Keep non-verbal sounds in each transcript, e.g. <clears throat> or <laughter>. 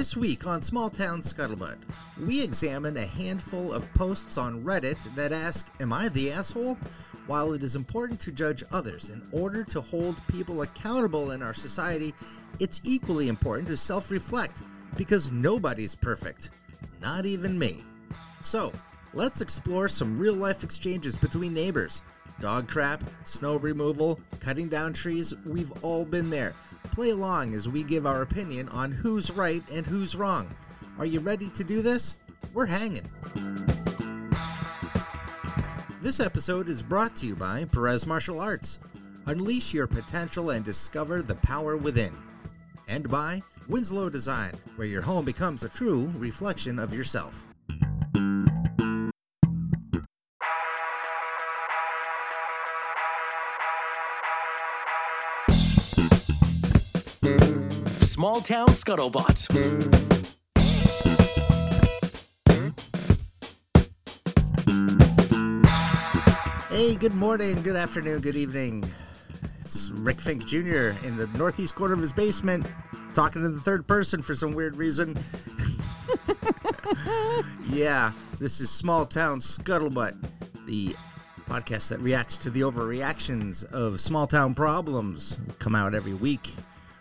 This week on Small Town Scuttlebutt, we examine a handful of posts on Reddit that ask, Am I the asshole? While it is important to judge others in order to hold people accountable in our society, it's equally important to self reflect because nobody's perfect, not even me. So, let's explore some real life exchanges between neighbors. Dog crap, snow removal, cutting down trees, we've all been there. Play along as we give our opinion on who's right and who's wrong. Are you ready to do this? We're hanging. This episode is brought to you by Perez Martial Arts. Unleash your potential and discover the power within. And by Winslow Design, where your home becomes a true reflection of yourself. Small Town Scuttlebutt. Hey, good morning, good afternoon, good evening. It's Rick Fink Jr. in the northeast corner of his basement, talking to the third person for some weird reason. <laughs> yeah, this is Small Town Scuttlebutt, the podcast that reacts to the overreactions of small town problems. We come out every week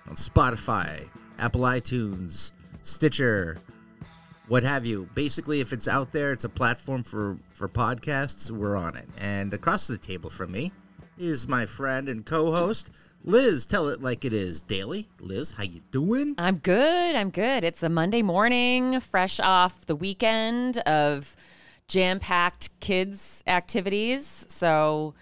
on Spotify, Apple iTunes, Stitcher, what have you. Basically, if it's out there, it's a platform for for podcasts. We're on it. And across the table from me is my friend and co-host Liz. Tell it like it is. Daily, Liz, how you doing? I'm good. I'm good. It's a Monday morning, fresh off the weekend of jam-packed kids activities. So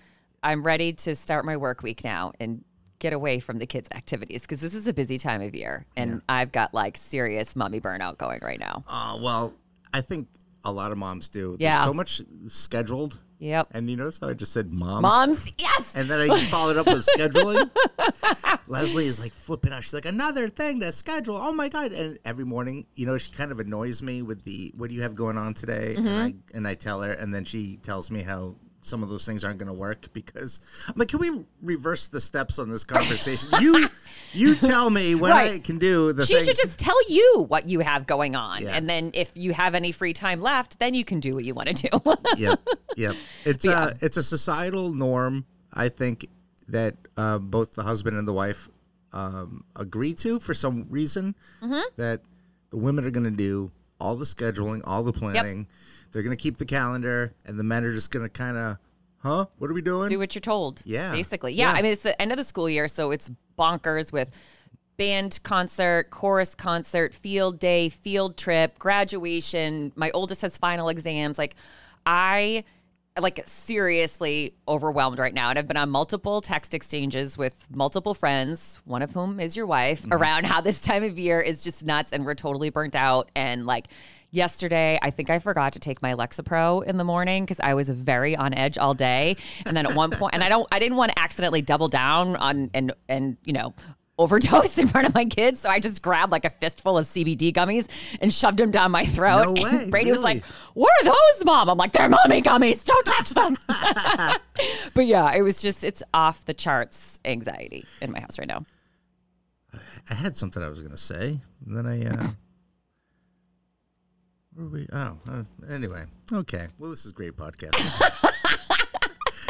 I'm ready to start my work week now and get away from the kids' activities because this is a busy time of year, and I've got like serious mommy burnout going right now. Uh, well, I think a lot of moms do. There's Yeah. so much scheduled. Yep. And you notice how I just said moms? Moms, yes. And then I followed up with <laughs> scheduling. Leslie is like flipping out. She's like, another thing to schedule. Oh my god! And every morning, you know, she kind of annoys me with the, "What do you have going on today?" And I and I tell her, and then she tells me how some of those things aren't going to work because I'm like, can we reverse the steps on this conversation? you <laughs> you tell me what I can do. The she things. should just tell you what you have going on, Yeah. and then if you have any free time left, then you can do what you want to do. <laughs> yep, yep. It's uh, it's a societal norm. I think that uh, both the husband and the wife um, agree to for some reason Mm-hmm. that the women are going to do all the scheduling, all the planning. They're going to keep the calendar, and the men are just going to kind of, huh? What are we doing? do what you're told. Yeah. Basically. Yeah. Yeah. I mean, it's the end of the school year, so it's bonkers with band concert, chorus concert, field day, field trip, graduation. My oldest has final exams. Like, I like seriously overwhelmed right now and i've been on multiple text exchanges with multiple friends one of whom is your wife mm-hmm. around how this time of year is just nuts and we're totally burnt out and like yesterday i think i forgot to take my lexapro in the morning because i was very on edge all day. And then at one point and i don't i didn't want to accidentally double down on and and you know overdose in front of my kids. So i just grabbed like a fistful of cbd gummies and shoved them down my throat. No way, and brady was like what are those mom? I'm like they're mommy gummies. Don't touch them. <laughs> But yeah it was just it's off the charts anxiety in my house right now. I had something I was going to say, and then I. Uh, we? Oh, uh, anyway. Okay. Well, this is great podcast. <laughs>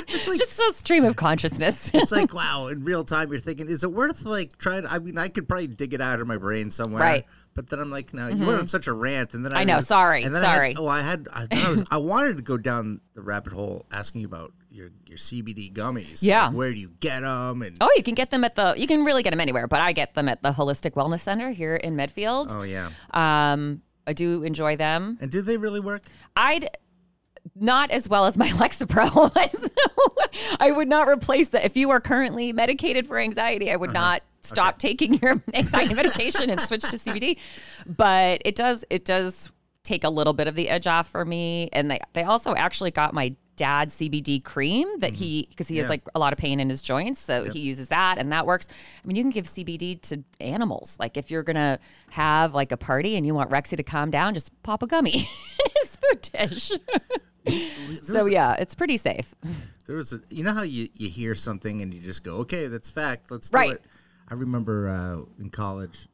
it's like just a stream of consciousness it's like wow in real time you're thinking is it worth like trying i mean i could probably dig it out of my brain somewhere Right. but then i'm like no you went on such a rant and then i, I know, was- sorry, and then sorry. I had, oh i had i i was <laughs> i wanted to go down the rabbit hole asking you about your your cbd gummies Yeah. Like, where do you get them and oh you can get them at the you can really get them anywhere but i get them at the holistic wellness center here in medfield oh yeah um i do enjoy them and do they really work I'd not as well as my <laughs> Lexapro. So <laughs> I would not replace that. If you are currently medicated for anxiety, I would uh-huh. not stop taking your <laughs> anxiety medication and switch to CBD. But it does it does take a little bit of the edge off for me. And they they also actually got my dad CBD cream that he because he Yeah. has like a lot of pain in his joints, so he uses that and that works. I mean, you can give CBD to animals. Like if you're gonna have like a party and you want Rexy to calm down, just pop a gummy <laughs> in his food dish. <laughs> so yeah, it's pretty safe. <laughs> There was a, you know how you, you hear something and you just go, okay, that's fact. Let's do it. I remember uh, in college,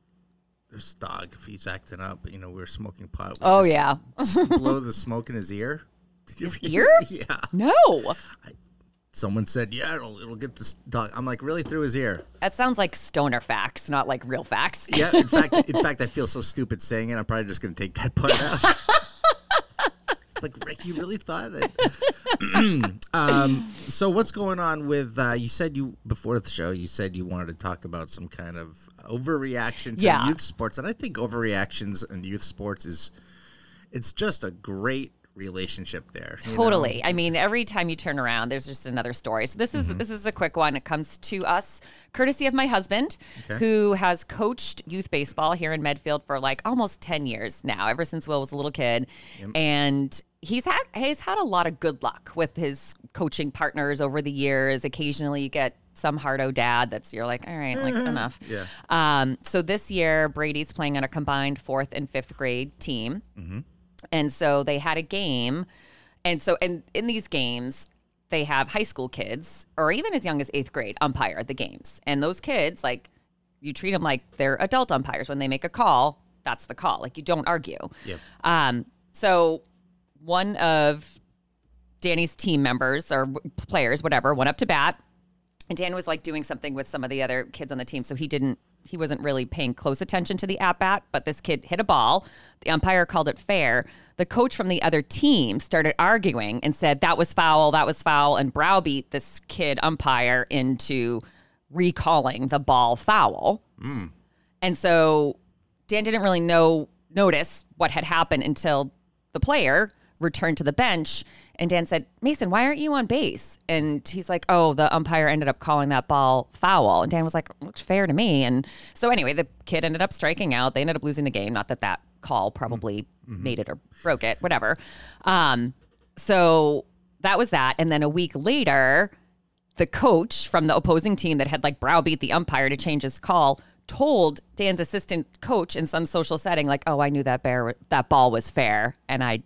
this dog, if he's acting up, you know, we were smoking pot. we Oh yeah. blow the smoke in his ear. Did you His <laughs> ear? Yeah. No. Someone said, "Yeah, it'll it'll get this dog." I'm like, really through his ear. That sounds like stoner facts, not like real facts. Yeah. In fact, <laughs> in fact, I feel so stupid saying it. I'm probably just gonna take that part out. <laughs> like Rick, you really thought that? <clears throat> um, so what's going on with? Uh, you said you before the show. You said you wanted to talk about some kind of overreaction to Yeah. youth sports, and I think overreactions in youth sports is it's just a great relationship there. you know? Totally. I mean, every time you turn around, there's just another story. So this is Mm-hmm. this is a quick one. It comes to us courtesy of my husband, Okay. who has coached youth baseball here in Medfield for like almost ten years now, ever since Will was a little kid, and he's had he's had a lot of good luck with his coaching partners over the years. Occasionally, you get some hardo dad that's you're like, all right, like <laughs> enough. Yeah. Um, so this year, Brady's playing on a combined fourth and fifth grade team. And so they had a game. And so, and in these games, they have high school kids or even as young as eighth grade umpire at the games. And those kids, like, you treat them like they're adult umpires. When they make a call, that's the call. Like, you don't argue. Yep. Um, so one of Danny's team members or players, whatever, went up to bat, and Dan was like doing something with some of the other kids on the team, so he didn't. He wasn't really paying close attention to the at bat, but this kid hit a ball. The umpire called it fair. The coach from the other team started arguing and said that was foul, that was foul, and browbeat this kid umpire into recalling the ball foul. And so Dan didn't really know notice what had happened until the player returned to the bench and Dan said, "Mason, why aren't you on base?" And he's like, "Oh, the umpire ended up calling that ball foul." And Dan was like, "Looks fair to me." And so anyway, the kid ended up striking out. They ended up losing the game. Not that that call probably made it or broke it, whatever. Um, so that was that. And then a week later, the coach from the opposing team that had like browbeat the umpire to change his call told Dan's assistant coach in some social setting, like, "Oh, I knew that bear that ball was fair, and I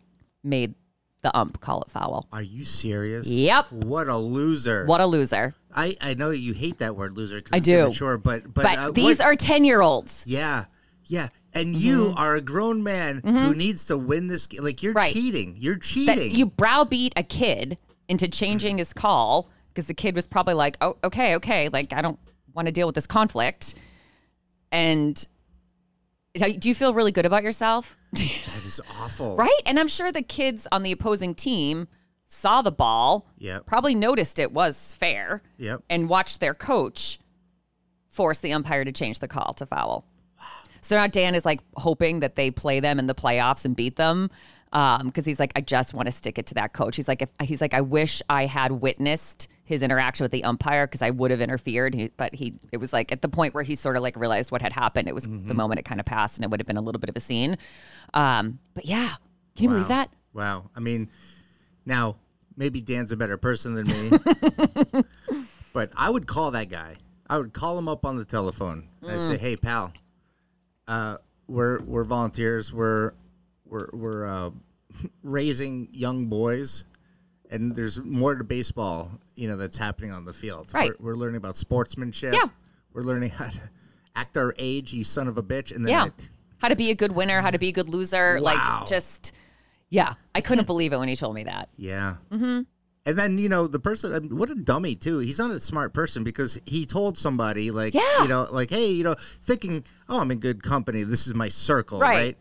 made the ump call it foul." Are you serious? Yep. What a loser. What a loser! I, I know you hate that word loser because I do. immature, but but, But uh, these what- are ten year olds. yeah yeah, and you are a grown man who needs to win this. Like you're Mm-hmm. Right. cheating. You're That cheating. you browbeat a kid into changing his call because the kid was probably like, "Oh, okay, okay, like I don't want to deal with this conflict." And do you feel really good about yourself? that is awful. <laughs> Right? And I'm sure the kids on the opposing team saw the ball, Yep. probably noticed it was fair, Yep. and watched their coach force the umpire to change the call to foul. So now Dan is like hoping that they play them in the playoffs and beat them. Um, because he's like, I just want to stick it to that coach. He's like, if he's like, I wish I had witnessed his interaction with the umpire because I would have interfered. He, but he, it was like at the point where he sort of like realized what had happened. It was the moment it kind of passed, and it would have been a little bit of a scene. Um, but yeah, can you believe that? Wow. I mean, now maybe Dan's a better person than me, <laughs> but I would call that guy. I would call him up on the telephone and I'd Mm. say, "Hey, pal, uh, we're we're volunteers. We're we're we're uh, <laughs> raising young boys." And there's more to baseball, you know, that's happening on the field. Right. We're, we're learning about sportsmanship. Yeah. We're learning how to act our age, you son of a bitch. And then Yeah. How to be a good winner, how to be a good loser. Wow. Like just, yeah. I couldn't <laughs> believe it when he told me that. Yeah. Mm-hmm. And then you know the person, what a dummy too. He's not a smart person because he told somebody like, Yeah. you know, like, hey, you know, thinking, oh, I'm in good company. This is my circle, Right. right?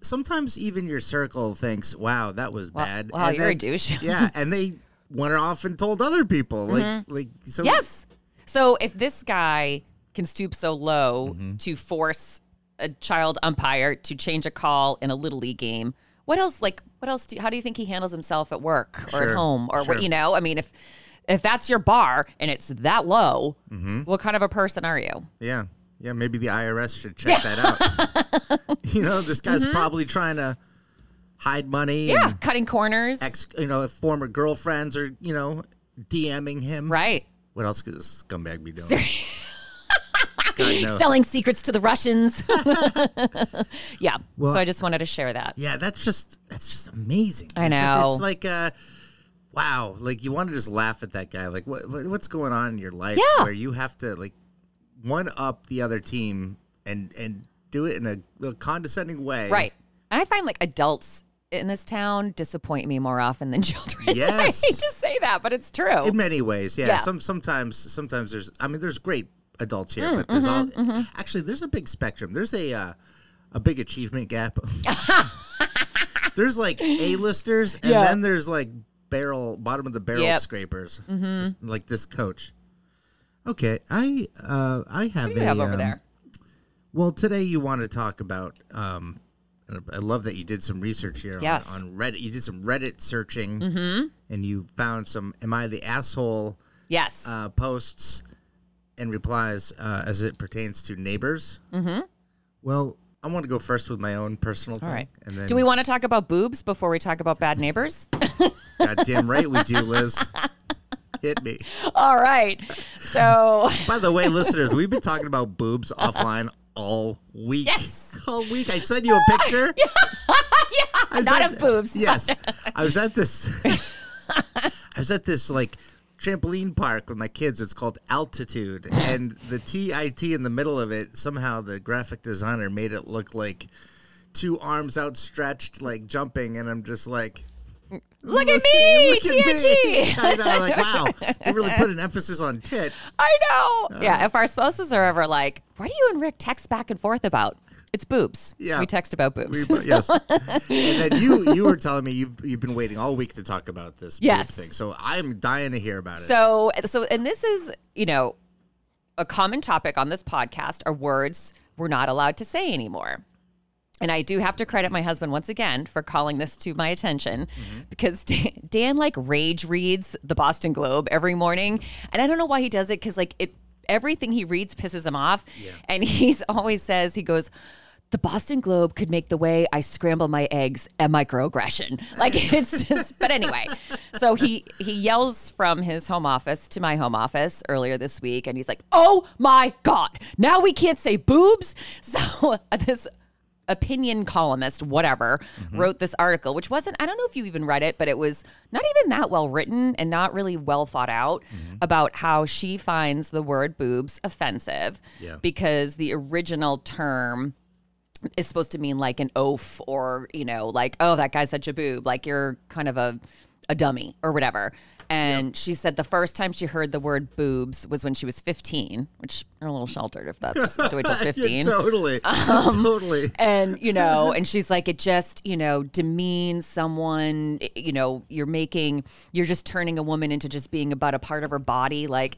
Sometimes even your circle thinks, wow, that was Wow- bad. wow, And you're a douche. <laughs> yeah, and they went off and told other people, like, like so. Mm-hmm. Yes. So if this guy can stoop so low Mm-hmm. to force a child umpire to change a call in a little league game, what else? Like, what else? Do, how do you think he handles himself at work or Sure, at home or sure. what? You know, I mean, if if that's your bar and it's that low, Mm-hmm. what kind of a person are you? Yeah. Yeah, maybe the IRS should check that out. <laughs> you know, this guy's probably trying to hide money. Mm-hmm. Yeah, cutting corners. ex, you know, former girlfriends are, you know, DMing him. right. What else could this scumbag be doing? <laughs> Selling secrets to the Russians. <laughs> yeah. Well- so I just wanted to share that. Yeah, that's just that's just amazing. I It's just- know. it's like uh wow, like you want to just laugh at that guy. Like what what- what's going on in your life Yeah. where you have to like one up the other team and and do it in a, a condescending way. Right. And I find like adults in this town disappoint me more often than <laughs> children. I Yes. hate to say that, but it's true. In many ways, yeah. Yeah. Some sometimes sometimes there's I mean there's great adults here, Mm, but there's all mm-hmm, actually there's a big spectrum. There's a uh, a big achievement gap. <laughs> <laughs> there's like A-listers and Yeah. then there's like barrel bottom of the barrel Yep. scrapers. Just Like this coach. Okay, I uh I have do you a, have over um, there? Well, today you want to talk about. Um, I love that you did some research here Yes. on, on Reddit. You did some Reddit searching, mm-hmm. and you found some "Am I the asshole?" Yes. uh, posts and replies uh, as it pertains to neighbors. Mm-hmm. Well, I want to go first with my own personal thing, All right. and then Do we want to talk about boobs before we talk about bad neighbors? <laughs> goddamn right we do, Liz. <laughs> Hit me. All right. So, <laughs> By the way, listeners, we've been talking about boobs offline all week. Yes. All week. I sent you a picture. <laughs> I not at- of boobs. Yes. I was at this <laughs> I was at this like trampoline park with my kids. It's called Altitude. And the TIT in the middle of it, somehow the graphic designer made it look like two arms outstretched, like jumping, and I'm just like Look at me, look at me." I know, like wow, they really put an emphasis on tit. I know. Uh. yeah. If our spouses are ever like, what do you and Rick text back and forth about? It's boobs. Yeah. We text about boobs. We- yes. <laughs> and then you you were telling me you've you've been waiting all week to talk about this boob Yes. thing. So I'm dying to hear about it. So, so, and this is, you know, a common topic on this podcast are words we're not allowed to say anymore. And I do have to credit my husband once again for calling this to my attention mm-hmm. because Dan, Dan like rage reads the Boston Globe every morning. And I don't know why he does it because like it, everything he reads pisses him off. And <laughs> he's always says, he goes, the Boston Globe could make the way I scramble my eggs a microaggression. <laughs> Like it's just, but anyway. So he he yells from his home office to my home office earlier this week, and he's like, "Oh my god, now we can't say boobs." <laughs> So this opinion columnist, whatever, mm-hmm. wrote this article, which wasn't, I don't know if you even read it, but it was not even that well written and not really well thought out mm-hmm. about how she finds the word boobs offensive Yeah. because the original term is supposed to mean like an oaf or, you know, like, oh, that guy's such a boob, like you're kind of a, a dummy or whatever. And she said the first time she heard the word boobs was when she was 15, which are a little sheltered if that's <laughs> wait till 15 totally, <laughs> Um, <laughs> totally. and you know and she's like it just you know demeans someone you know you're making you're just turning a woman into just being about a part of her body. Like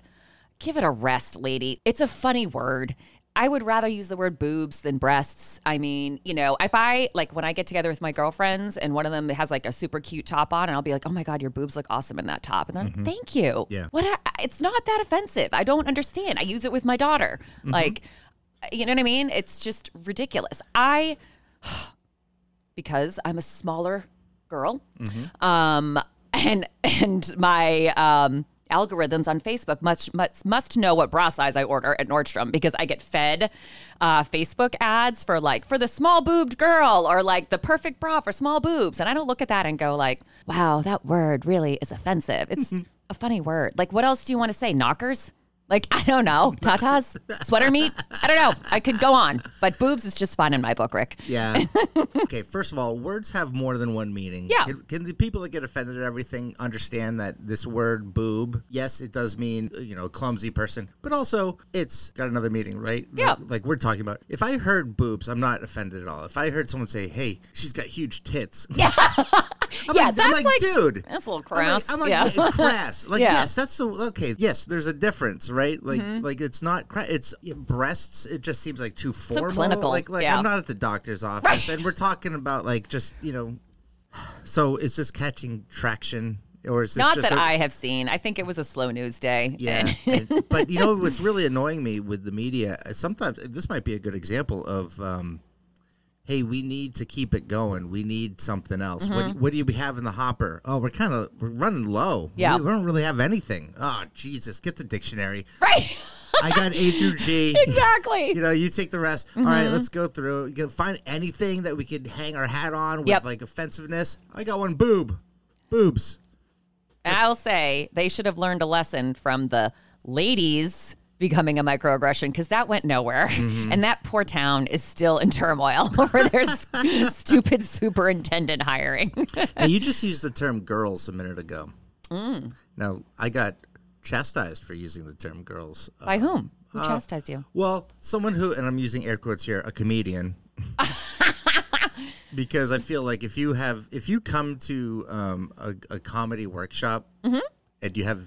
give it a rest lady. It's a funny word I would rather use the word boobs than breasts. I mean, you know, if I like when I get together with my girlfriends and one of them has like a super cute top on, and I'll be like, "Oh my god, your boobs look awesome in that top," and they're like, "Thank you." Mm-hmm. Yeah. What? I, it's not that offensive. I don't understand. I use it with my daughter. Mm-hmm. Like, you know what I mean? It's just ridiculous. I, <sighs> because I'm a smaller girl, um, and and my um, algorithms on Facebook must must must know what bra size I order at Nordstrom because I get fed uh, Facebook ads for like for the small boobed girl or like the perfect bra for small boobs, and I don't look at that and go like, wow, that word really is offensive. It's a funny word. Like, what else do you want to say? Knockers. Like, I don't know. Tatas? Sweater meat? I don't know. I could go on. But boobs is just fine in my book, Rick. Yeah. <laughs> okay. First of all, words have more than one meaning. Yeah. Can, can the people that get offended at everything understand that this word "boob"? Yes, it does mean uh, you know clumsy person, but also it's got another meaning, right? Yeah. Like, like we're talking about. If I heard boobs, I'm not offended at all. If I heard someone say, "Hey, she's got huge tits," Yeah. <laughs> I'm <laughs> yeah, like, that's I'm like, like- dude. That's a little I'm like, crass. I'm like, yeah. yeah, crass. Like, Yeah. yes, that's so okay. Yes, there's a difference, right? Like, Mm-hmm. like it's not it's yeah, breasts. It just seems like too formal. clinical, Like, like yeah. I'm not at the doctor's office, and we're talking about like just you know. So it's just catching traction, or is this Not just that a- I have seen. I think it was a slow news day. Yeah, And- and- but you know what's really annoying me with the media? uh, Sometimes this might be a good example of, um, hey, we need to keep it going. We need something else. Mm-hmm. What, what do you have in the hopper? Oh, we're kind of we're running low. Yeah. we, we don't really have anything. Oh, Jesus, get the dictionary. right. I got A through G. <laughs> exactly. You know, you take the rest. All right, Mm-hmm. let's go through. You can find anything that we could hang our hat on with Yep. like offensiveness. I got one boob, boobs. And I'll say they should have learned a lesson from the ladies becoming a microaggression because that went nowhere. Mm-hmm. And that poor town is still in turmoil <laughs> over their <laughs> stupid superintendent hiring. Now, you just used the term girls a minute ago. Mm. Now, I got chastised for using the term girls. Uh, By whom? Who chastised you? well, someone who, and I'm using air quotes here, a comedian. <laughs> because I feel like if you have, if you come to um, a, a comedy workshop Mm-hmm. and you have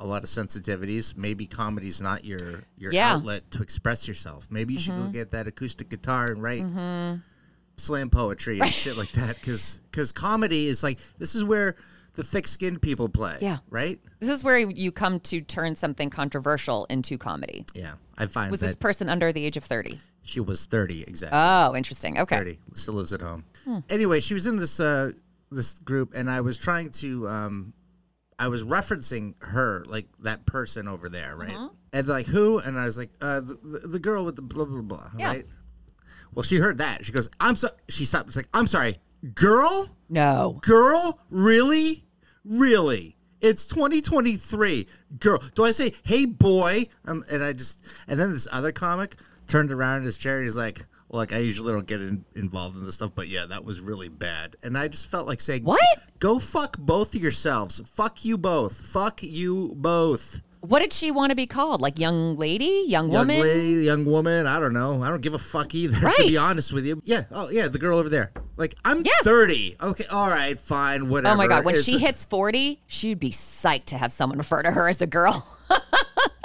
a lot of sensitivities, maybe comedy's not your your Yeah. Mm-hmm. outlet to express yourself. Maybe you should go get that acoustic guitar and write slam poetry and shit like that. Because because comedy is like this is where the thick-skinned people play. Yeah. Right. This is where you come to turn something controversial into comedy. Yeah. I find Was this person under the age of 30? she was thirty exactly. Oh, interesting. Okay. 30 still lives at home anyway she was in this uh this group and i was trying to um i was referencing her like that person over there right? Uh-huh. and like who? And i was like uh the, the, girl with the blah blah blah Yeah. right? Well she heard that. She goes i'm so she stopped. It's like i'm sorry girl? No. girl? Really? Really? It's 2023 girl do i say hey boy? Um, and i just and then this other comic turned around in his chair and he's like look i usually don't get in, involved in this stuff but yeah that was really bad and i just felt like saying What? go fuck both of yourselves fuck you both fuck you both What did she want to be called? Like young lady, young, woman? young woman? lady young woman i don't know i don't give a fuck either <laughs> to be honest with you yeah oh yeah the girl over there like i'm Yes. 30 okay all right fine whatever Oh my God. When It's- she hits 40, she'd be psyched to have someone refer to her as a girl. <laughs>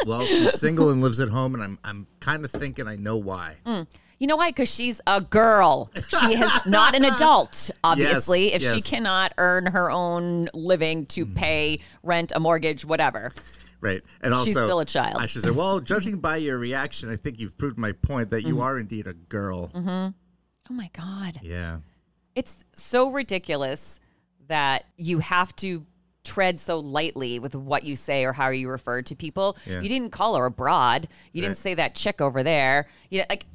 Well, she's single and lives at home, and I'm I'm kind of thinking I know why. Mm. You know why? Because she's a girl. She is not an adult, <laughs> obviously, if she cannot earn her own living to pay rent, a mortgage, whatever. Right, and also She's still a child. I should say, well, judging by your reaction, I think you've proved my point that you Mm-hmm. are indeed a girl. Oh my God. Yeah, It's so ridiculous that you have to tread so lightly with what you say or how you refer to people. Yeah. You didn't call her a broad. You Right. didn't say that chick over there. You know, like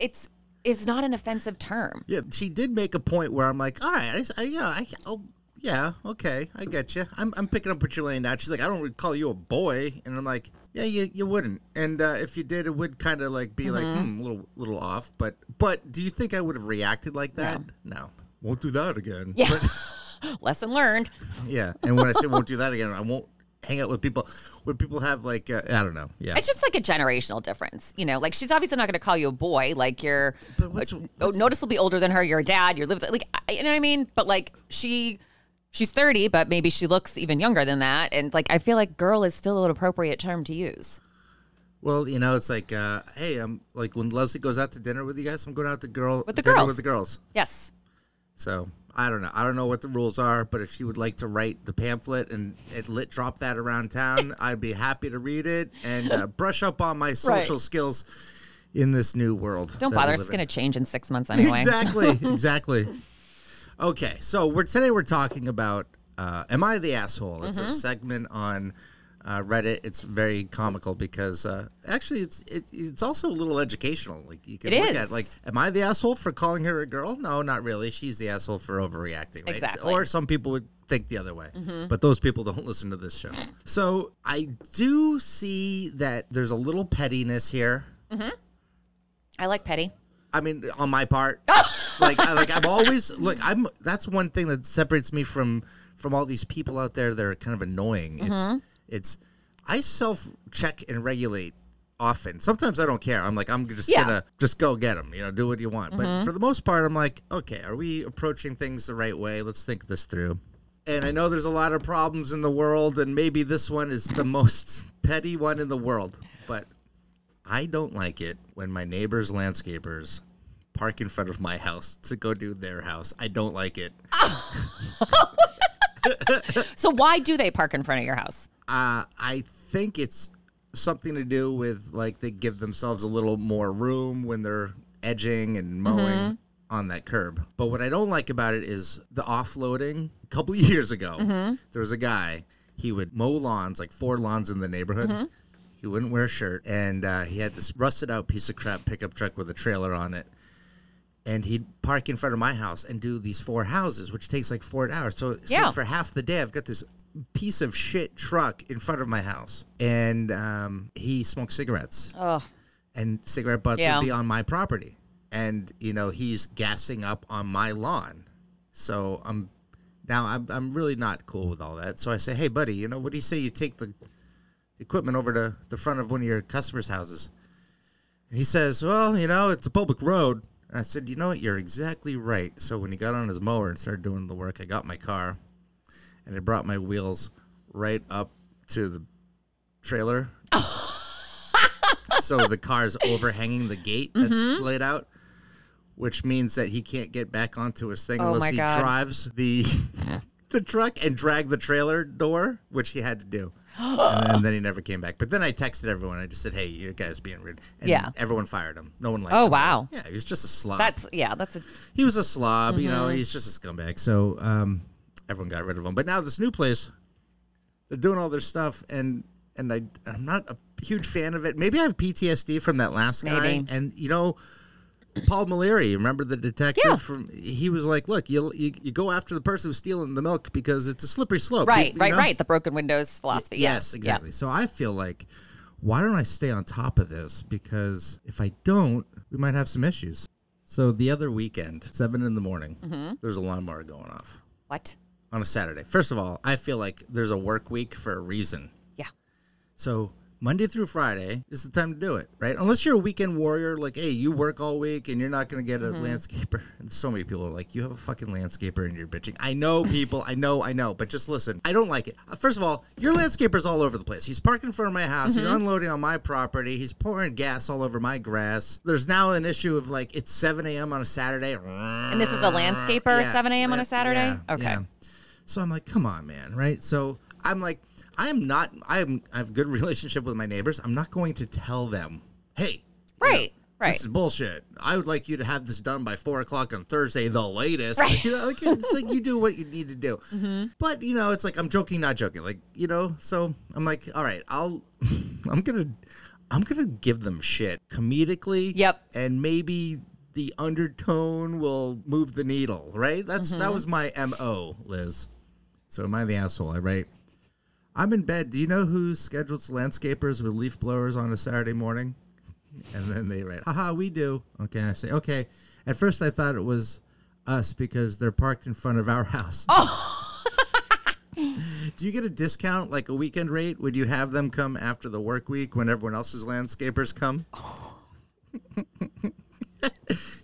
it's it's not an offensive term. yeah. She did make a point where I'm like, all right, I, I, yeah, I, I'll, yeah, okay, I get you. I'm, I'm picking up what you're laying down. She's like, I don't call you a boy, and I'm like, yeah, you, you wouldn't. And uh, if you did, it would kind of like be like, Mm-hmm. hmm, a little, little off. But, but do you think I would have reacted like that? No, won't do that again. Yeah. But- <laughs> Lesson learned. <laughs> Yeah, and when I say won't do that again, I won't hang out with people when people have like uh, I don't know. Yeah, It's just like a generational difference, you know. Like she's obviously not going to call you a boy. Like you're But what's- oh, what's- noticeably older than her. You're a dad. You're living like you know what I mean. But like she, she's thirty, but maybe she looks even younger than that. And like I feel like girl is still an appropriate term to use. well, you know, it's like, uh, hey, I'm like when Leslie goes out to dinner with you guys, I'm going out to girl With the dinner girls. with the girls. Yes. So I don't know. I don't know what the rules are, but if she would like to write the pamphlet and, and lit drop that around town, <laughs> I'd be happy to read it and uh, brush up on my social skills in this new world. Don't bother. It's going to change in six months <laughs> anyway. Exactly. <laughs> exactly. Okay, so we're today we're talking about uh, "Am I the asshole?" It's Mm-hmm. a segment on uh, Reddit. It's very comical because uh, actually it's it, it's also a little educational. Like you can It look is. at like, "Am I the asshole for calling her a girl?" No, not really. She's the asshole for overreacting. Right? Exactly. Or some people would think the other way, but those people don't <laughs> listen to this show. So I do see that there's a little pettiness here. I like petty. I mean, on my part, <laughs> like, I, like I'm always look. I'm that's one thing that separates me from from all these people out there that are kind of annoying. It's it's I self check and regulate often. Sometimes I don't care. I'm like I'm just Yeah. gonna just go get them. You know, do what you want. But mm-hmm. for the most part, I'm like, okay, are we approaching things the right way? Let's think this through. And I know there's a lot of problems in the world, and maybe this one is the <laughs> most petty one in the world, but I don't like it when my neighbors' landscapers park in front of my house to go do their house. I don't like it. <laughs> <laughs> So why do they park in front of your house? Uh, I think it's something to do with like they give themselves a little more room when they're edging and mowing on that curb. But what I don't like about it is the offloading. A couple of <laughs> years ago, there was a guy. He would mow lawns, like four lawns in the neighborhood. He wouldn't wear a shirt, and uh, he had this rusted out piece of crap pickup truck with a trailer on it. And he'd park in front of my house and do these four houses, which takes like four hours. So, so for half the day, I've got this piece of shit truck in front of my house, and um, he smoked cigarettes, Oh, and cigarette butts Yeah. would be on my property, and you know he's gassing up on my lawn, so I'm now I'm I'm really not cool with all that. So I say, hey buddy, you know what do you say you take the equipment over to the front of one of your customers' houses? And he says, well, you know, it's a public road. And I said, you know what, you're exactly right. So when he got on his mower and started doing the work, I got my car, and I brought my wheels right up to the trailer. <laughs> so the car's overhanging the gate that's Mm-hmm. laid out, which means that he can't get back onto his thing Oh unless he God. drives the <laughs> the truck and drag the trailer door, which he had to do. and, then, then he never came back. But then I texted everyone. I just said, "Hey, your guy's being rude." And Yeah. everyone fired him. No one liked him. Oh, him. wow. Yeah, he was just a slob. that's yeah. That's a he was a slob. You Mm-hmm. know, he's just a scumbag. So um, everyone got rid of him. But now this new place, they're doing all their stuff, and and I I'm not a huge fan of it. Maybe I have PTSD from that last guy. And you know, Paul Maleri, remember the detective Yeah. from? He was like, "Look, you you you go after the person who's stealing the milk because it's a slippery slope." Right, you right, know? right. The broken windows philosophy. yeah. Yes, Yeah. exactly. So I feel like, why don't I stay on top of this? Because if I don't, we might have some issues. So the other weekend, seven in the morning, Mm-hmm. there's a lawnmower going off What? on a Saturday. First of all, I feel like there's a work week for a reason. Yeah. So Monday through Friday is the time to do it, right? Unless you're a weekend warrior, like, hey, you work all week and you're not going to get a Mm-hmm. landscaper. And <laughs> so many people are like, you have a fucking landscaper and you're bitching. I know, people, I know, I know, but just listen. I don't like it. Uh, First of all, your landscaper's all over the place. He's parking in front of my house. He's Mm-hmm. unloading on my property. He's pouring gas all over my grass. There's now an issue of like, it's 7 a.m. on a Saturday. And this is a landscaper, Yeah, 7 a.m. on a Saturday? yeah, okay. yeah. So I'm like, come on, man, right? So I'm like, I'm not. I'm. I have a good <laughs> relationship with my neighbors. I'm not going to tell them, hey, you know, Right, right. This is bullshit. I would like you to have this done by four o'clock on Thursday, the latest. <laughs> You know, like, it's like you do what you need to do. <laughs> Mm-hmm. But you know, it's like I'm joking, not joking. Like you know, so I'm like, all right, I'll. I'm gonna. I'm gonna give them shit comedically. Yep. And maybe the undertone will move the needle. Right. That's Mm-hmm. that was my mo, Liz. So am I the asshole? I write. I'm in bed. Do you know who schedules landscapers with leaf blowers on a Saturday morning? And then they write, haha, we do. Okay. I say, okay. At first I thought it was us because they're parked in front of our house. Oh. <laughs> do you get a discount, like a weekend rate? Would you have them come after the work week when everyone else's landscapers come? <laughs>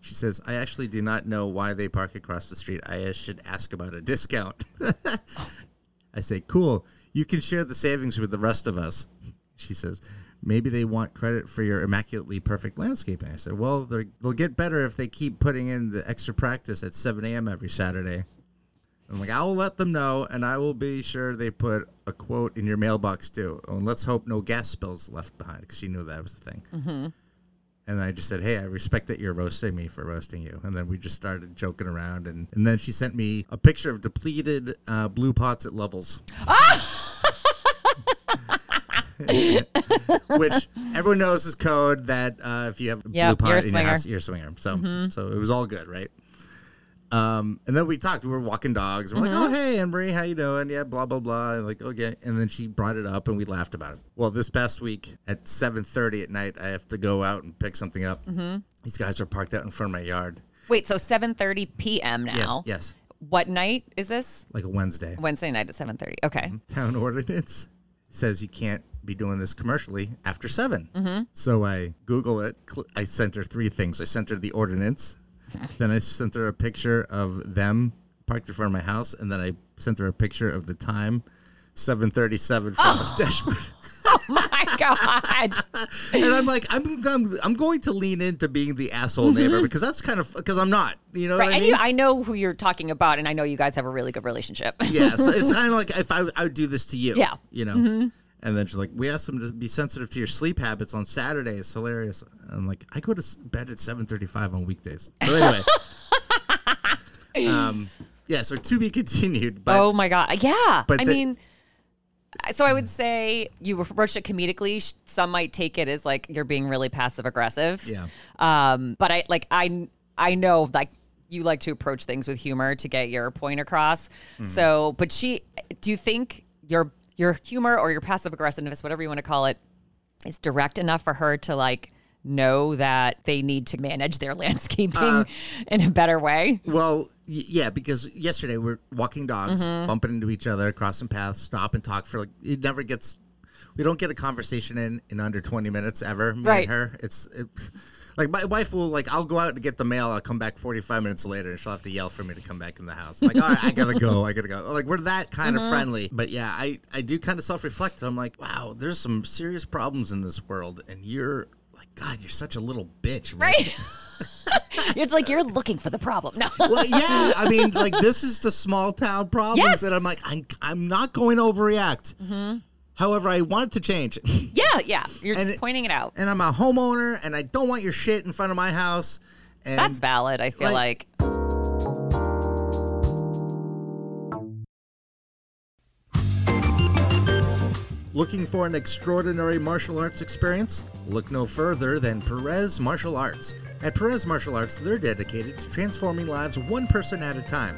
she says, I actually do not know why they park across the street. I should ask about a discount. <laughs> I say, cool. You can share the savings with the rest of us. <laughs> She says, maybe they want credit for your immaculately perfect landscaping. I said, well, they'll get better if they keep putting in the extra practice at 7 a.m. every Saturday. I'm like, I will let them know, and I will be sure they put a quote in your mailbox too. And let's hope no gas spills left behind because she knew that was the thing. Mm-hmm. And I just said, hey, I respect that you're roasting me for roasting you. And then we just started joking around. And, and then she sent me a picture of depleted uh, blue pots at levels. <laughs> Which everyone knows is code that uh, if you have a Yep, blue pot in your house, you're a swinger. So, so it was all good, right? Um, and then we talked. We were walking dogs. We're like, mm-hmm. "Oh, hey, Marie, how you doing? Yeah, blah blah blah." And like, okay. And then she brought it up, and we laughed about it. Well, this past week at seven thirty at night, I have to go out and pick something up. Mm-hmm. These guys are parked out in front of my yard. Wait, so 7:30 p.m. now. Yes, yes, What night is this? like a Wednesday. Wednesday night at 7:30. Okay. Mm-hmm. Town ordinance says you can't be doing this commercially after 7 So I Google it. I sent her three things. I sent her the ordinance, then I sent her a picture of them parked in front of my house, and then I sent her a picture of the time, seven thirty-seven from the oh. <laughs> dashboard. <laughs> Oh my god. And I'm like, I'm, I'm I'm going to lean into being the asshole mm-hmm. neighbor because that's kind of because I'm not. You know Right, what I and mean? you, I know who you're talking about, and I know you guys have a really good relationship. yeah, so <laughs> it's kind of like if I, I would do this to you. Yeah. You know? Mm-hmm. And then she's like, we asked them to be sensitive to your sleep habits on Saturdays. Hilarious. I'm like, I go to bed at 7.35 on weekdays. So anyway. <laughs> um, yeah, so to be continued. But oh my god, yeah. but I the- mean, so I would say you approach it comedically. Some might take it as like you're being really passive aggressive. Yeah. Um, but I like I I know like you like to approach things with humor to get your point across. Mm-hmm. So, but she, do you think your your humor or your passive aggressiveness, whatever you want to call it, is direct enough for her to like know that they need to manage their <laughs> landscaping Uh, in a better way. Well, y- yeah, because yesterday we're walking dogs, Mm-hmm. bumping into each other, crossing paths, stop and talk for like it never gets. We don't get a conversation in in under twenty minutes ever. Me Right. and her, it's it, like my wife will like I'll go out to get the mail. I'll come back forty five minutes later, and she'll have to yell for me to come back in the house. I'm like, all right, I gotta go, I gotta go. <laughs> Like we're that kind Mm-hmm. of friendly. But yeah, I I do kind of self reflect. I'm like, wow, there's some serious problems in this world, and you're like, God, you're such a little bitch, man. Right. <laughs> <laughs> it's like you're looking for the problem. No. well, yeah. I mean, like this is the small town problems Yes. that I'm like, I'm, I'm not going to overreact. Mm-hmm. However, I want it to change, <laughs> yeah, yeah. You're And just it- pointing it out. and I'm a homeowner, and I don't want your shit in front of my house. And That's valid, I feel like- like. Looking for an extraordinary martial arts experience? Look no further than Perez Martial Arts. At Perez Martial Arts, they're dedicated to transforming lives one person at a time.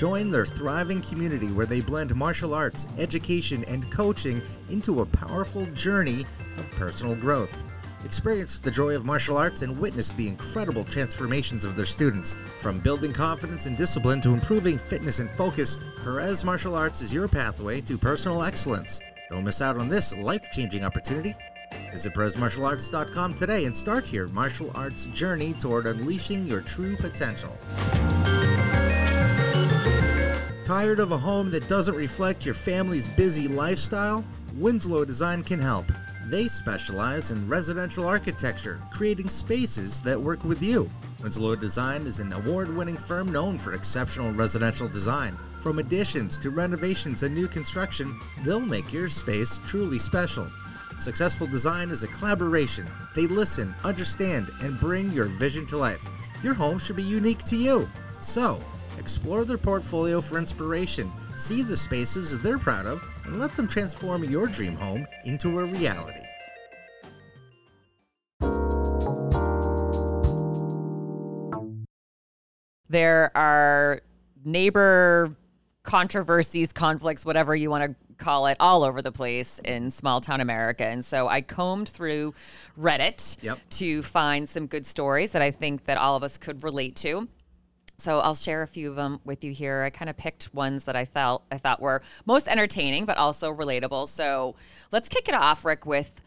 Join their thriving community where they blend martial arts, education, and coaching into a powerful journey of personal growth. Experience the joy of martial arts and witness the incredible transformations of their students. From building confidence and discipline to improving fitness and focus, Perez Martial Arts is your pathway to personal excellence. Don't miss out on this life changing opportunity. Visit PerezMartialArts.com today and start your martial arts journey toward unleashing your true potential. Tired of a home that doesn't reflect your family's busy lifestyle? Winslow Design can help. They specialize in residential architecture, creating spaces that work with you. Winslow Design is an award winning firm known for exceptional residential design. From additions to renovations and new construction, they'll make your space truly special. Successful design is a collaboration. They listen, understand, and bring your vision to life. Your home should be unique to you. So, explore their portfolio for inspiration, see the spaces they're proud of, and let them transform your dream home into a reality. there are neighbor controversies, conflicts, whatever you want to call it, all over the place in small town America. And so I combed through Reddit Yep. to find some good stories that I think that all of us could relate to. So I'll share a few of them with you here. I kind of picked ones that I felt I thought were most entertaining but also relatable. So let's kick it off, Rick, with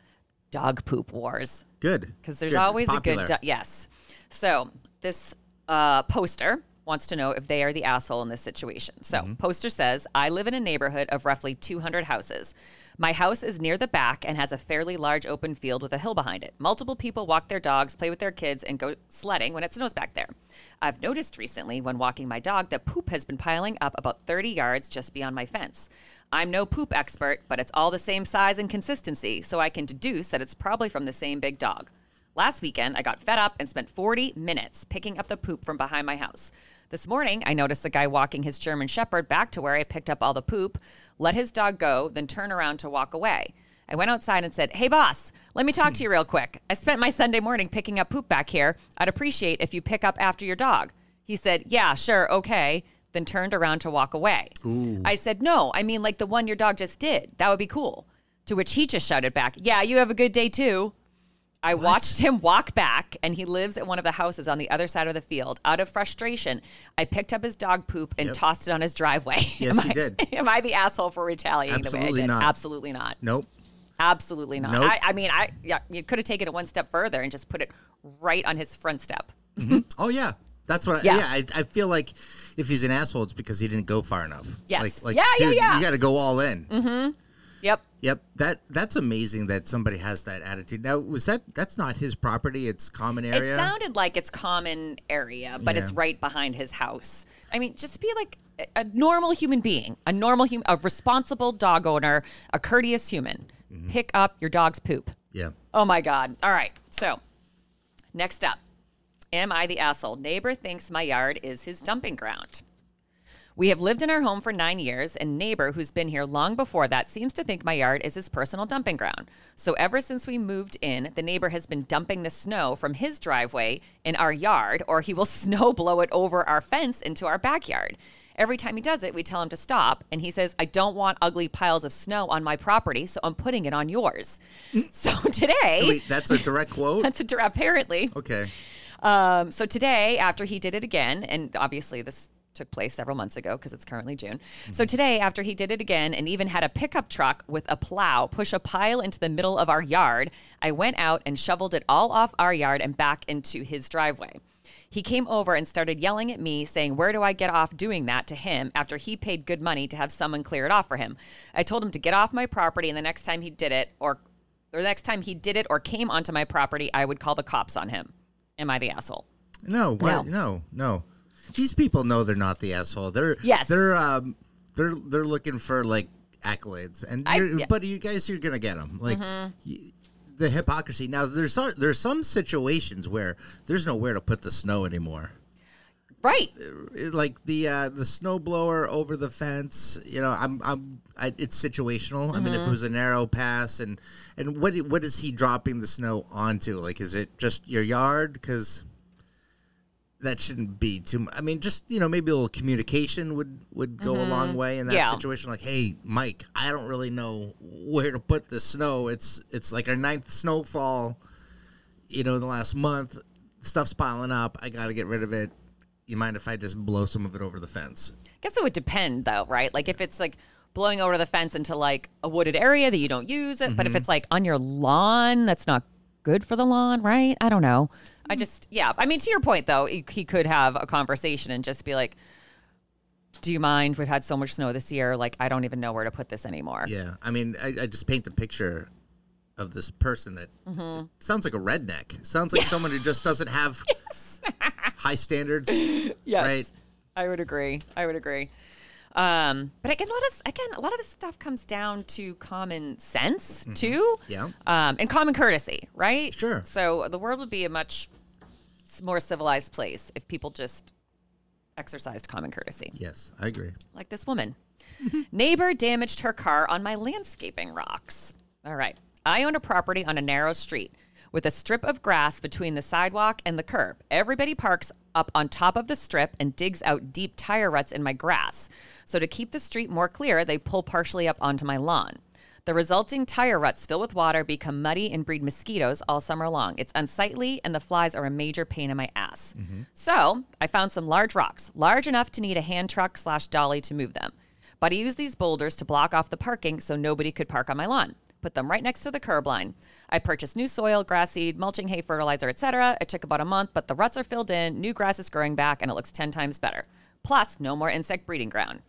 dog poop wars Good. because there's Good. Always a good do- yes. So this uh, poster wants to know if they are the asshole in this situation. So Mm-hmm. poster says, "I live in a neighborhood of roughly 200 houses. My house is near the back and has a fairly large open field with a hill behind it. Multiple people walk their dogs, play with their kids, and go sledding when it snows back there. I've noticed recently when walking my dog that poop has been piling up about 30 yards just beyond my fence." I'm no poop expert, but it's all the same size and consistency, so I can deduce that it's probably from the same big dog. Last weekend, I got fed up and spent 40 minutes picking up the poop from behind my house. This morning, I noticed the guy walking his German Shepherd back to where I picked up all the poop, let his dog go, then turn around to walk away. I went outside and said, Hey, boss, let me talk to you real quick. I spent my Sunday morning picking up poop back here. I'd appreciate if you pick up after your dog. He said, Yeah, sure, okay, then turned around to walk away. I said, No, I mean like the one your dog just did. That would be cool. To which he just shouted back, Yeah, you have a good day too. I watched him walk back, and he lives at one of the houses on the other side of the field. Out of frustration, I picked up his dog poop and tossed it on his driveway. Yes, am you I, did. <laughs> Am I the asshole for retaliating the way I Absolutely did? not. Absolutely not. Nope. Absolutely not. Nope. I, I mean, I yeah, you could have taken it one step further and just put it right on his front step. Oh yeah, that's what. I, Yeah. yeah, I, I feel like if he's an asshole, it's because he didn't go far enough. Yes. Like, like Yeah, yeah, dude, yeah. Mm-hmm. You got to go all in. Yep. Yep. That that's amazing that somebody has that attitude. Now, was that that's not his property? It's common area. It sounded like it's common area, but it's right behind his house. I mean, just be like a- a normal human being, a normal human, a responsible dog owner, a courteous human. Mm-hmm. Pick up your dog's poop. yeah. Oh my God. All right. So, next up Am I the asshole? Neighbor thinks my yard is his dumping ground. We have lived in our home for nine years, and neighbor, who's been here long before that, seems to think my yard is his personal dumping ground. So ever since we moved in, the neighbor has been dumping the snow from his driveway in our yard, or he will <laughs> snow blow it over our fence into our backyard. Every time he does it, we tell him to stop. And he says, I don't want ugly piles of snow on my property, so I'm putting it on yours. <laughs> so today, Wait, that's a direct quote. <laughs> that's a, dir- apparently. Okay. Um, so today, after he did it again, and obviously this took place several months ago because it's currently June. So mm-hmm. today, after he did it again and even had a pickup truck with a plow push a pile into the middle of our yard, I went out and shoveled it all off our yard and back into his driveway. He came over and started yelling at me, saying, Where do I get off doing that to him after he paid good money to have someone clear it off for him? I told him to get off my property, and the next time he did it, or, or the next time he did it or came onto my property, I would call the cops on him. Am I the asshole? No, what? No. no, no. These people know they're not the asshole. They're Yes. They're um they're they're looking for like accolades, and I- yeah. Mm-hmm. but you guys you're gonna get them. Like y- the hypocrisy. Now there's some, there's some situations where there's nowhere to put the snow anymore. Right. Like the uh, the snow blower over the fence. You know, I'm I'm I, it's situational. I mean, if Mm-hmm. it was a narrow pass, and and what what is he dropping the snow onto? Like, is it just your yard? Because that shouldn't be too. mu- I mean, just you know, maybe a little communication would would go a long way in that Mm-hmm. Yeah. situation. Like, hey, Mike, I don't really know where to put the snow. It's it's like our ninth snowfall. You know, in the last month, stuff's piling up. I got to get rid of it. You mind if I just blow some of it over the fence? I guess it would depend though, right? Like if it's like blowing over the fence into like a wooded area that you don't use it, but if it's like on your lawn, that's not good for the lawn, right? I don't know. I just yeah. I mean, to your point though, he, he could have a conversation and just be like, "Do you mind? We've had so much snow this year. Like, I don't even know where to put this anymore." Yeah, I mean, I, I just paint the picture of this person that Mm-hmm. sounds like a redneck. Sounds like someone who just doesn't have <laughs> high standards. <laughs> Yes. Right. I would agree. I would agree. Um, but again, a lot of again, a lot of this stuff comes down to common sense too. Yeah. Um, and common courtesy, right? Sure. So the world would be a much more civilized place if people just exercised common courtesy, Yes, I agree. like this woman. <laughs> Neighbor damaged her car on my landscaping rocks. All right. I own a property on a narrow street with a strip of grass between the sidewalk and the curb. Everybody parks up on top of the strip and digs out deep tire ruts in my grass. So, to keep the street more clear, they pull partially up onto my lawn. The resulting tire ruts fill with water, become muddy, and breed mosquitoes all summer long. It's unsightly, and the flies are a major pain in my ass. So, I found some large rocks, large enough to need a hand truck slash dolly to move them. But I used these boulders to block off the parking so nobody could park on my lawn. Put them right next to the curb line. I purchased new soil, grass seed, mulching, hay, fertilizer, etc. It took about a month, but the ruts are filled in, new grass is growing back, and it looks 10 times better. Plus, no more insect breeding ground.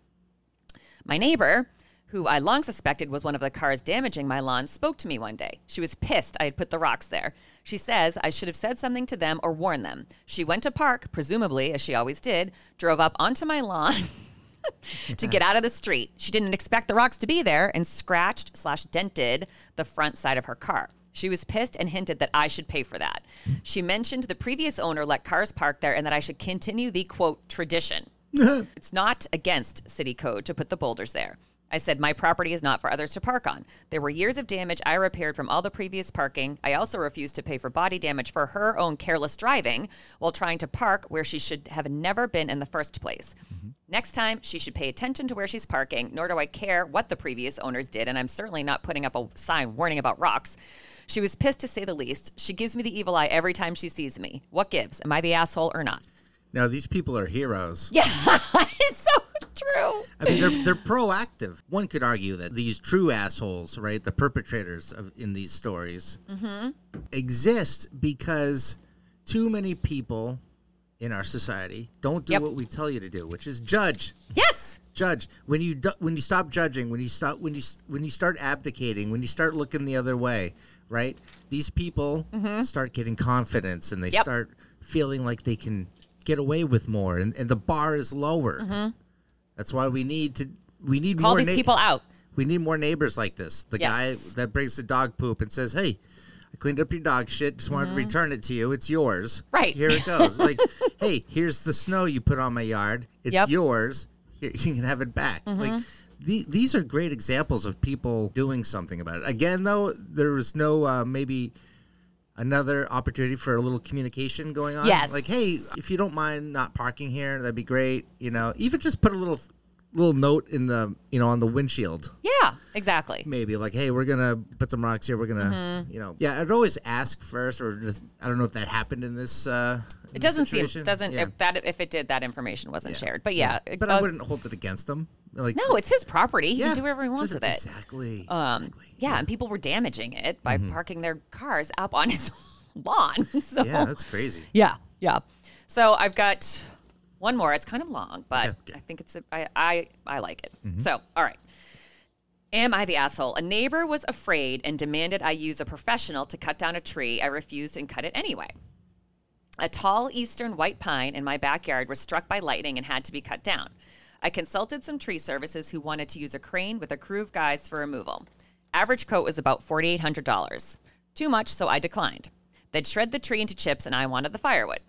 My neighbor, who I long suspected was one of the cars damaging my lawn, spoke to me one day. She was pissed I had put the rocks there. She says I should have said something to them or warned them. She went to park, presumably, as she always did, drove up onto my lawn. <laughs> <laughs> to get out of the street. She didn't expect the rocks to be there and scratched slash dented the front side of her car. She was pissed and hinted that I should pay for that. She mentioned the previous owner let cars park there and that I should continue the quote tradition. <laughs> It's not against city code to put the boulders there. I said my property is not for others to park on. There were years of damage I repaired from all the previous parking. I also refused to pay for body damage for her own careless driving while trying to park where she should have never been in the first place. Mm-hmm. Next time, she should pay attention to where she's parking, nor do I care what the previous owners did, and I'm certainly not putting up a sign warning about rocks. She was pissed to say the least. She gives me the evil eye every time she sees me. What gives? Am I the asshole or not? Now these people are heroes. <laughs> Yeah, <laughs> it's so true. I mean, they're they're proactive. One could argue that these true assholes, right, the perpetrators of in these stories, Mm-hmm. exist because too many people in our society don't do Yep. what we tell you to do, which is judge. Yes. judge when you do, when you stop judging when you stop when you when you start abdicating when you start looking the other way right these people start getting confidence and they Mm-hmm. Yep. start feeling like they can get away with more and, and the bar is lowered that's why we need to we need Mm-hmm. Call more these na- people out. we need more neighbors like this the Yes. guy that brings the dog poop and says hey cleaned up your dog shit. Just wanted to return it to you. It's yours. Mm-hmm. Right. Here it goes. like, <laughs> hey, here's the snow you put on my yard. It's Yep. yours. Here, you can have it back. Like, the, these are great examples of people doing something about it. Again, though, there was no uh, maybe another opportunity for a little communication going on. Yes. Like, hey, if you don't mind not parking here, that'd be great. You know, even just put a little little note in the you know on the windshield Yeah, exactly. maybe like hey we're gonna put some rocks here we're gonna Mm-hmm. you know yeah i'd always ask first or just i don't know if that happened in this uh in It doesn't seem doesn't yeah. if that if it did that information wasn't shared. But yeah, but uh, i wouldn't hold it against them like No, it's his property. He yeah, can do whatever he wants with it. exactly Um, exactly yeah, and people were damaging it by parking their cars up on his <laughs> lawn. <laughs> So yeah that's crazy yeah, yeah. So I've got one more. It's kind of long, but Okay, okay. I think it's a, I, I I like it. Mm-hmm. So all right. Am I the asshole? A neighbor was afraid and demanded I use a professional to cut down a tree. I refused and cut it anyway. A tall eastern white pine in my backyard was struck by lightning and had to be cut down. I consulted some tree services who wanted to use a crane with a crew of guys for removal. Average quote was about $4,800. Too much, so I declined. They'd shred the tree into chips and I wanted the firewood.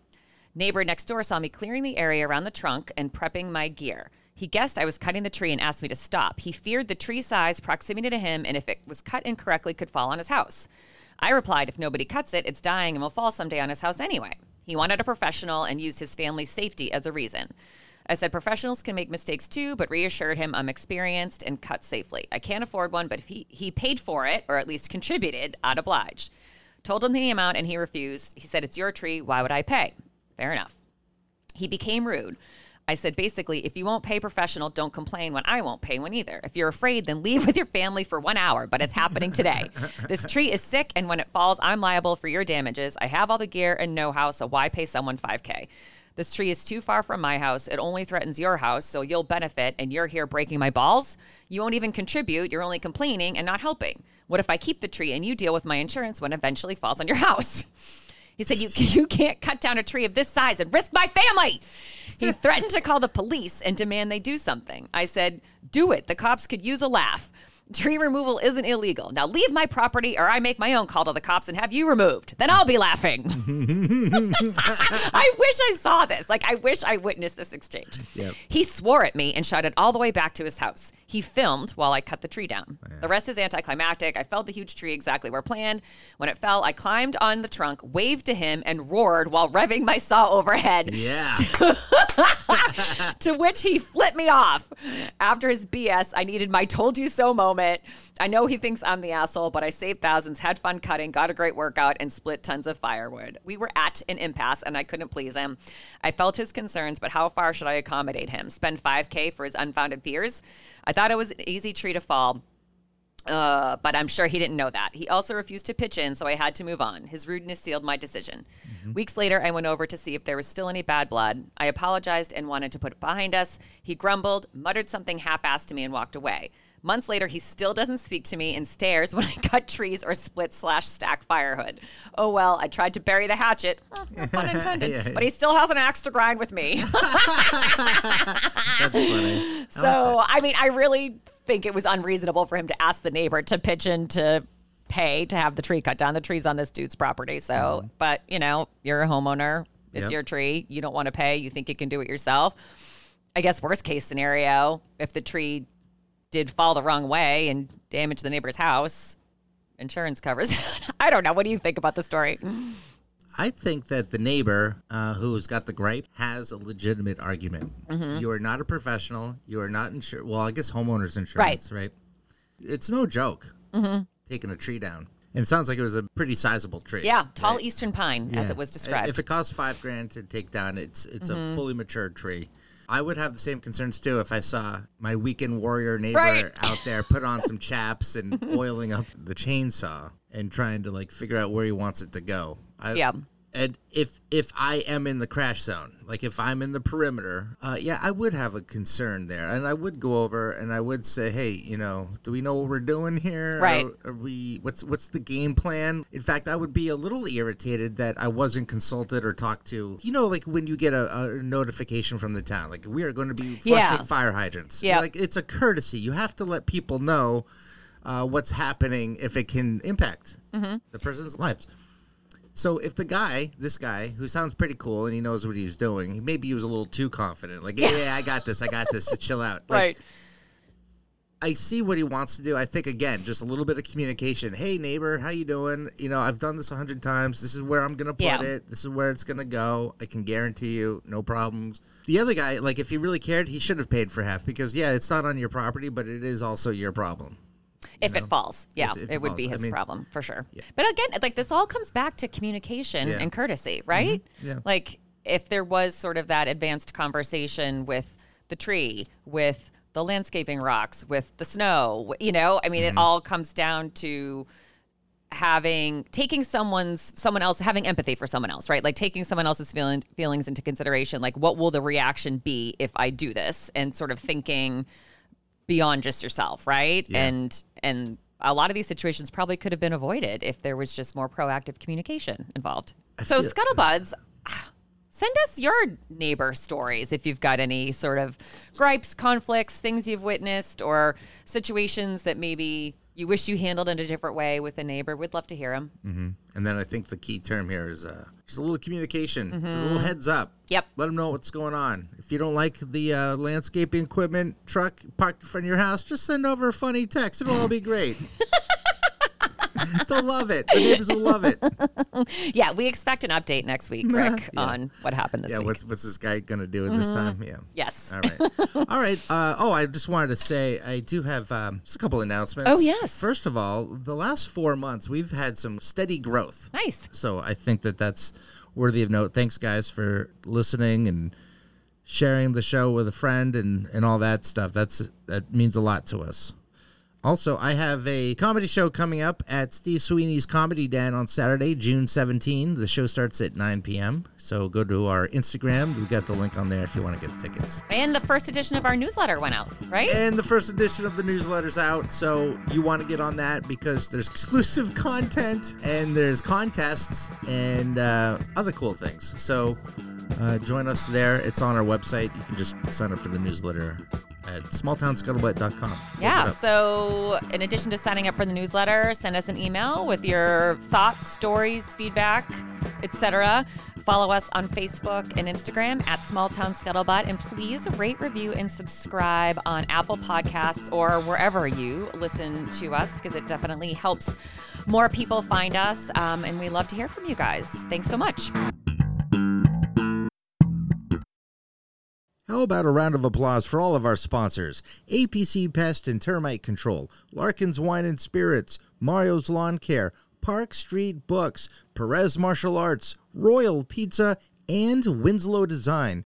Neighbor next door saw me clearing the area around the trunk and prepping my gear. He guessed I was cutting the tree and asked me to stop. He feared the tree size, proximity to him, and if it was cut incorrectly, could fall on his house. I replied, if nobody cuts it, it's dying and will fall someday on his house anyway. He wanted a professional and used his family's safety as a reason. I said professionals can make mistakes too, but reassured him I'm experienced and cut safely. I can't afford one, but if he, he paid for it, or at least contributed, I'd oblige. Told him the amount and he refused. He said, It's your tree. Why would I pay? Fair enough. He became rude. I said, basically, if you won't pay professional, don't complain when I won't pay one either. If you're afraid, then leave with your family for one hour, but it's happening today. <laughs> this tree is sick, and when it falls, I'm liable for your damages. I have all the gear and know how, so why pay someone 5K? This tree is too far from my house. It only threatens your house, so you'll benefit, and you're here breaking my balls? You won't even contribute. You're only complaining and not helping. What if I keep the tree and you deal with my insurance when it eventually falls on your <laughs> house? He said, you, <laughs> you can't cut down a tree of this size and risk my family. He threatened to call the police and demand they do something. I said, do it. The cops could use a laugh. Tree removal isn't illegal. Now leave my property or I make my own call to the cops and have you removed. Then I'll be laughing. <laughs> I wish I saw this. Like, I wish I witnessed this exchange. Yep. He swore at me and shouted all the way back to his house. He filmed while I cut the tree down. The rest is anticlimactic. I felled the huge tree exactly where planned. When it fell, I climbed on the trunk, waved to him, and roared while revving my saw overhead, yeah <laughs> <laughs> to which he flipped me off. After his BS, I needed my told you so moment. I know he thinks I'm the asshole, but I saved thousands, had fun cutting, got a great workout, and split tons of firewood. We were at an impasse and I couldn't please him. I felt his concerns, but how far should I accommodate him? Spend 5K for his unfounded fears? I thought it was an easy tree to fall. Uh, but I'm sure he didn't know that. He also refused to pitch in, so I had to move on. His rudeness sealed my decision. Weeks later, I went over to see if there was still any bad blood. I apologized and wanted to put it behind us. He grumbled, muttered something half assed to me, and walked away. Months later, he still doesn't speak to me and stares when I cut trees or split slash stack firewood. Oh well, I tried to bury the hatchet, Huh, <laughs> no pun <laughs> intended, Yeah, yeah. but he still has an axe to grind with me. <laughs> that's funny So, I mean, I really think it was unreasonable for him to ask the neighbor to pitch in to pay to have the tree cut down. The tree's on this dude's property. So, mm-hmm. but you know, you're a homeowner. It's Yep. your tree. You don't want to pay. You think you can do it yourself. I guess worst case scenario, if the tree did fall the wrong way and damage the neighbor's house, insurance covers. <laughs> I don't know. What do you think about the story? I think that the neighbor uh, who's got the gripe has a legitimate argument. Mm-hmm. You are not a professional. You are not insured. Well, I guess homeowners insurance, right? right? It's no joke taking a tree down. And it sounds like it was a pretty sizable tree. Mm-hmm. Yeah, tall right? eastern pine, as it was described. If it costs five grand to take down, it's it's Mm-hmm. a fully matured tree. I would have the same concerns too if I saw my weekend warrior neighbor Right. out there put on some chaps and <laughs> oiling up the chainsaw and trying to like figure out where he wants it to go. I, Yeah. And if if I am in the crash zone, like if I'm in the perimeter, uh, yeah, I would have a concern there, and I would go over and I would say, hey, you know, do we know what we're doing here? Right. Are, are we? What's what's the game plan? In fact, I would be a little irritated that I wasn't consulted or talked to. You know, like when you get a, a notification from the town, like we are going to be flushing Yeah. fire hydrants. Yeah. Like it's a courtesy. You have to let people know uh, what's happening if it can impact Mm-hmm. the person's lives. So if the guy, this guy, who sounds pretty cool and he knows what he's doing, he maybe he was a little too confident. Like, yeah, yeah I got this, I got this. Just chill out. <laughs> Like, right. I see what he wants to do. I think again, just a little bit of communication. Hey neighbor, how you doing? You know, I've done this a hundred times. This is where I'm gonna put Yeah. it. This is where it's gonna go. I can guarantee you, no problems. The other guy, like if he really cared, he should have paid for half because yeah, it's not on your property, but it is also your problem. If it falls. Yeah, Yes, it, it would be falls. I his mean- problem for sure. Yeah. But again, like this all comes back to communication Yeah. and courtesy, right? Yeah. Like if there was sort of that advanced conversation with the tree, with the landscaping rocks, with the snow, you know, I mean, Mm-hmm. it all comes down to having taking someone's someone else having empathy for someone else right like taking someone else's feeling, feelings into consideration like what will the reaction be if i do this and sort of thinking beyond just yourself right Yeah. and and a lot of these situations probably could have been avoided if there was just more proactive communication involved so feel- scuttlebuds <sighs> send us your neighbor stories if you've got any sort of gripes conflicts things you've witnessed or situations that maybe you wish you handled in a different way with a neighbor we'd love to hear them And then I think the key term here is uh, just a little communication, just a Mm-hmm. little heads up. Yep. Let them know what's going on. If you don't like the uh, landscaping equipment truck parked in front of your house, just send over a funny text. It'll all be great. <laughs> <laughs> They'll love it. The neighbors will love it. <laughs> yeah we expect an update next week rick Yeah. on what happened this week. Yeah, week what's what's this guy gonna do at this time? Yeah. yes All right. <laughs> All right. Uh, oh, I just wanted to say I do have um, just a couple announcements. Oh, yes. First of all, the last four months we've had some steady growth. nice So I think that that's worthy of note. Thanks, guys, for listening and sharing the show with a friend and, and all that stuff. That's that means a lot to us. Also, I have a comedy show coming up at Steve Sweeney's Comedy Den on Saturday, June 17. The show starts at 9 p.m. So go to our Instagram. We've got the link on there if you want to get the tickets. and the first edition of our newsletter went out right And the first edition of the newsletter's out, so you want to get on that because there's exclusive <laughs> content and there's contests and uh, other cool things. So uh, join us there. It's on our website. You can just sign up for the newsletter at smalltownscuttlebutt.com. Yeah. So, in addition to signing up for the newsletter, send us an email with your thoughts, stories, feedback, etc. Follow us on Facebook and Instagram at Small Town Scuttlebutt, and please rate, review, and subscribe on Apple Podcasts or wherever you listen to us because it definitely helps more people find us. Um, and we love to hear from you guys. Thanks so much. How about a round of applause for all of our sponsors APC Pest and Termite Control, Larkin's Wine and Spirits, Mario's Lawn Care, Park Street Books, Perez Martial Arts, Royal Pizza, and Winslow Design.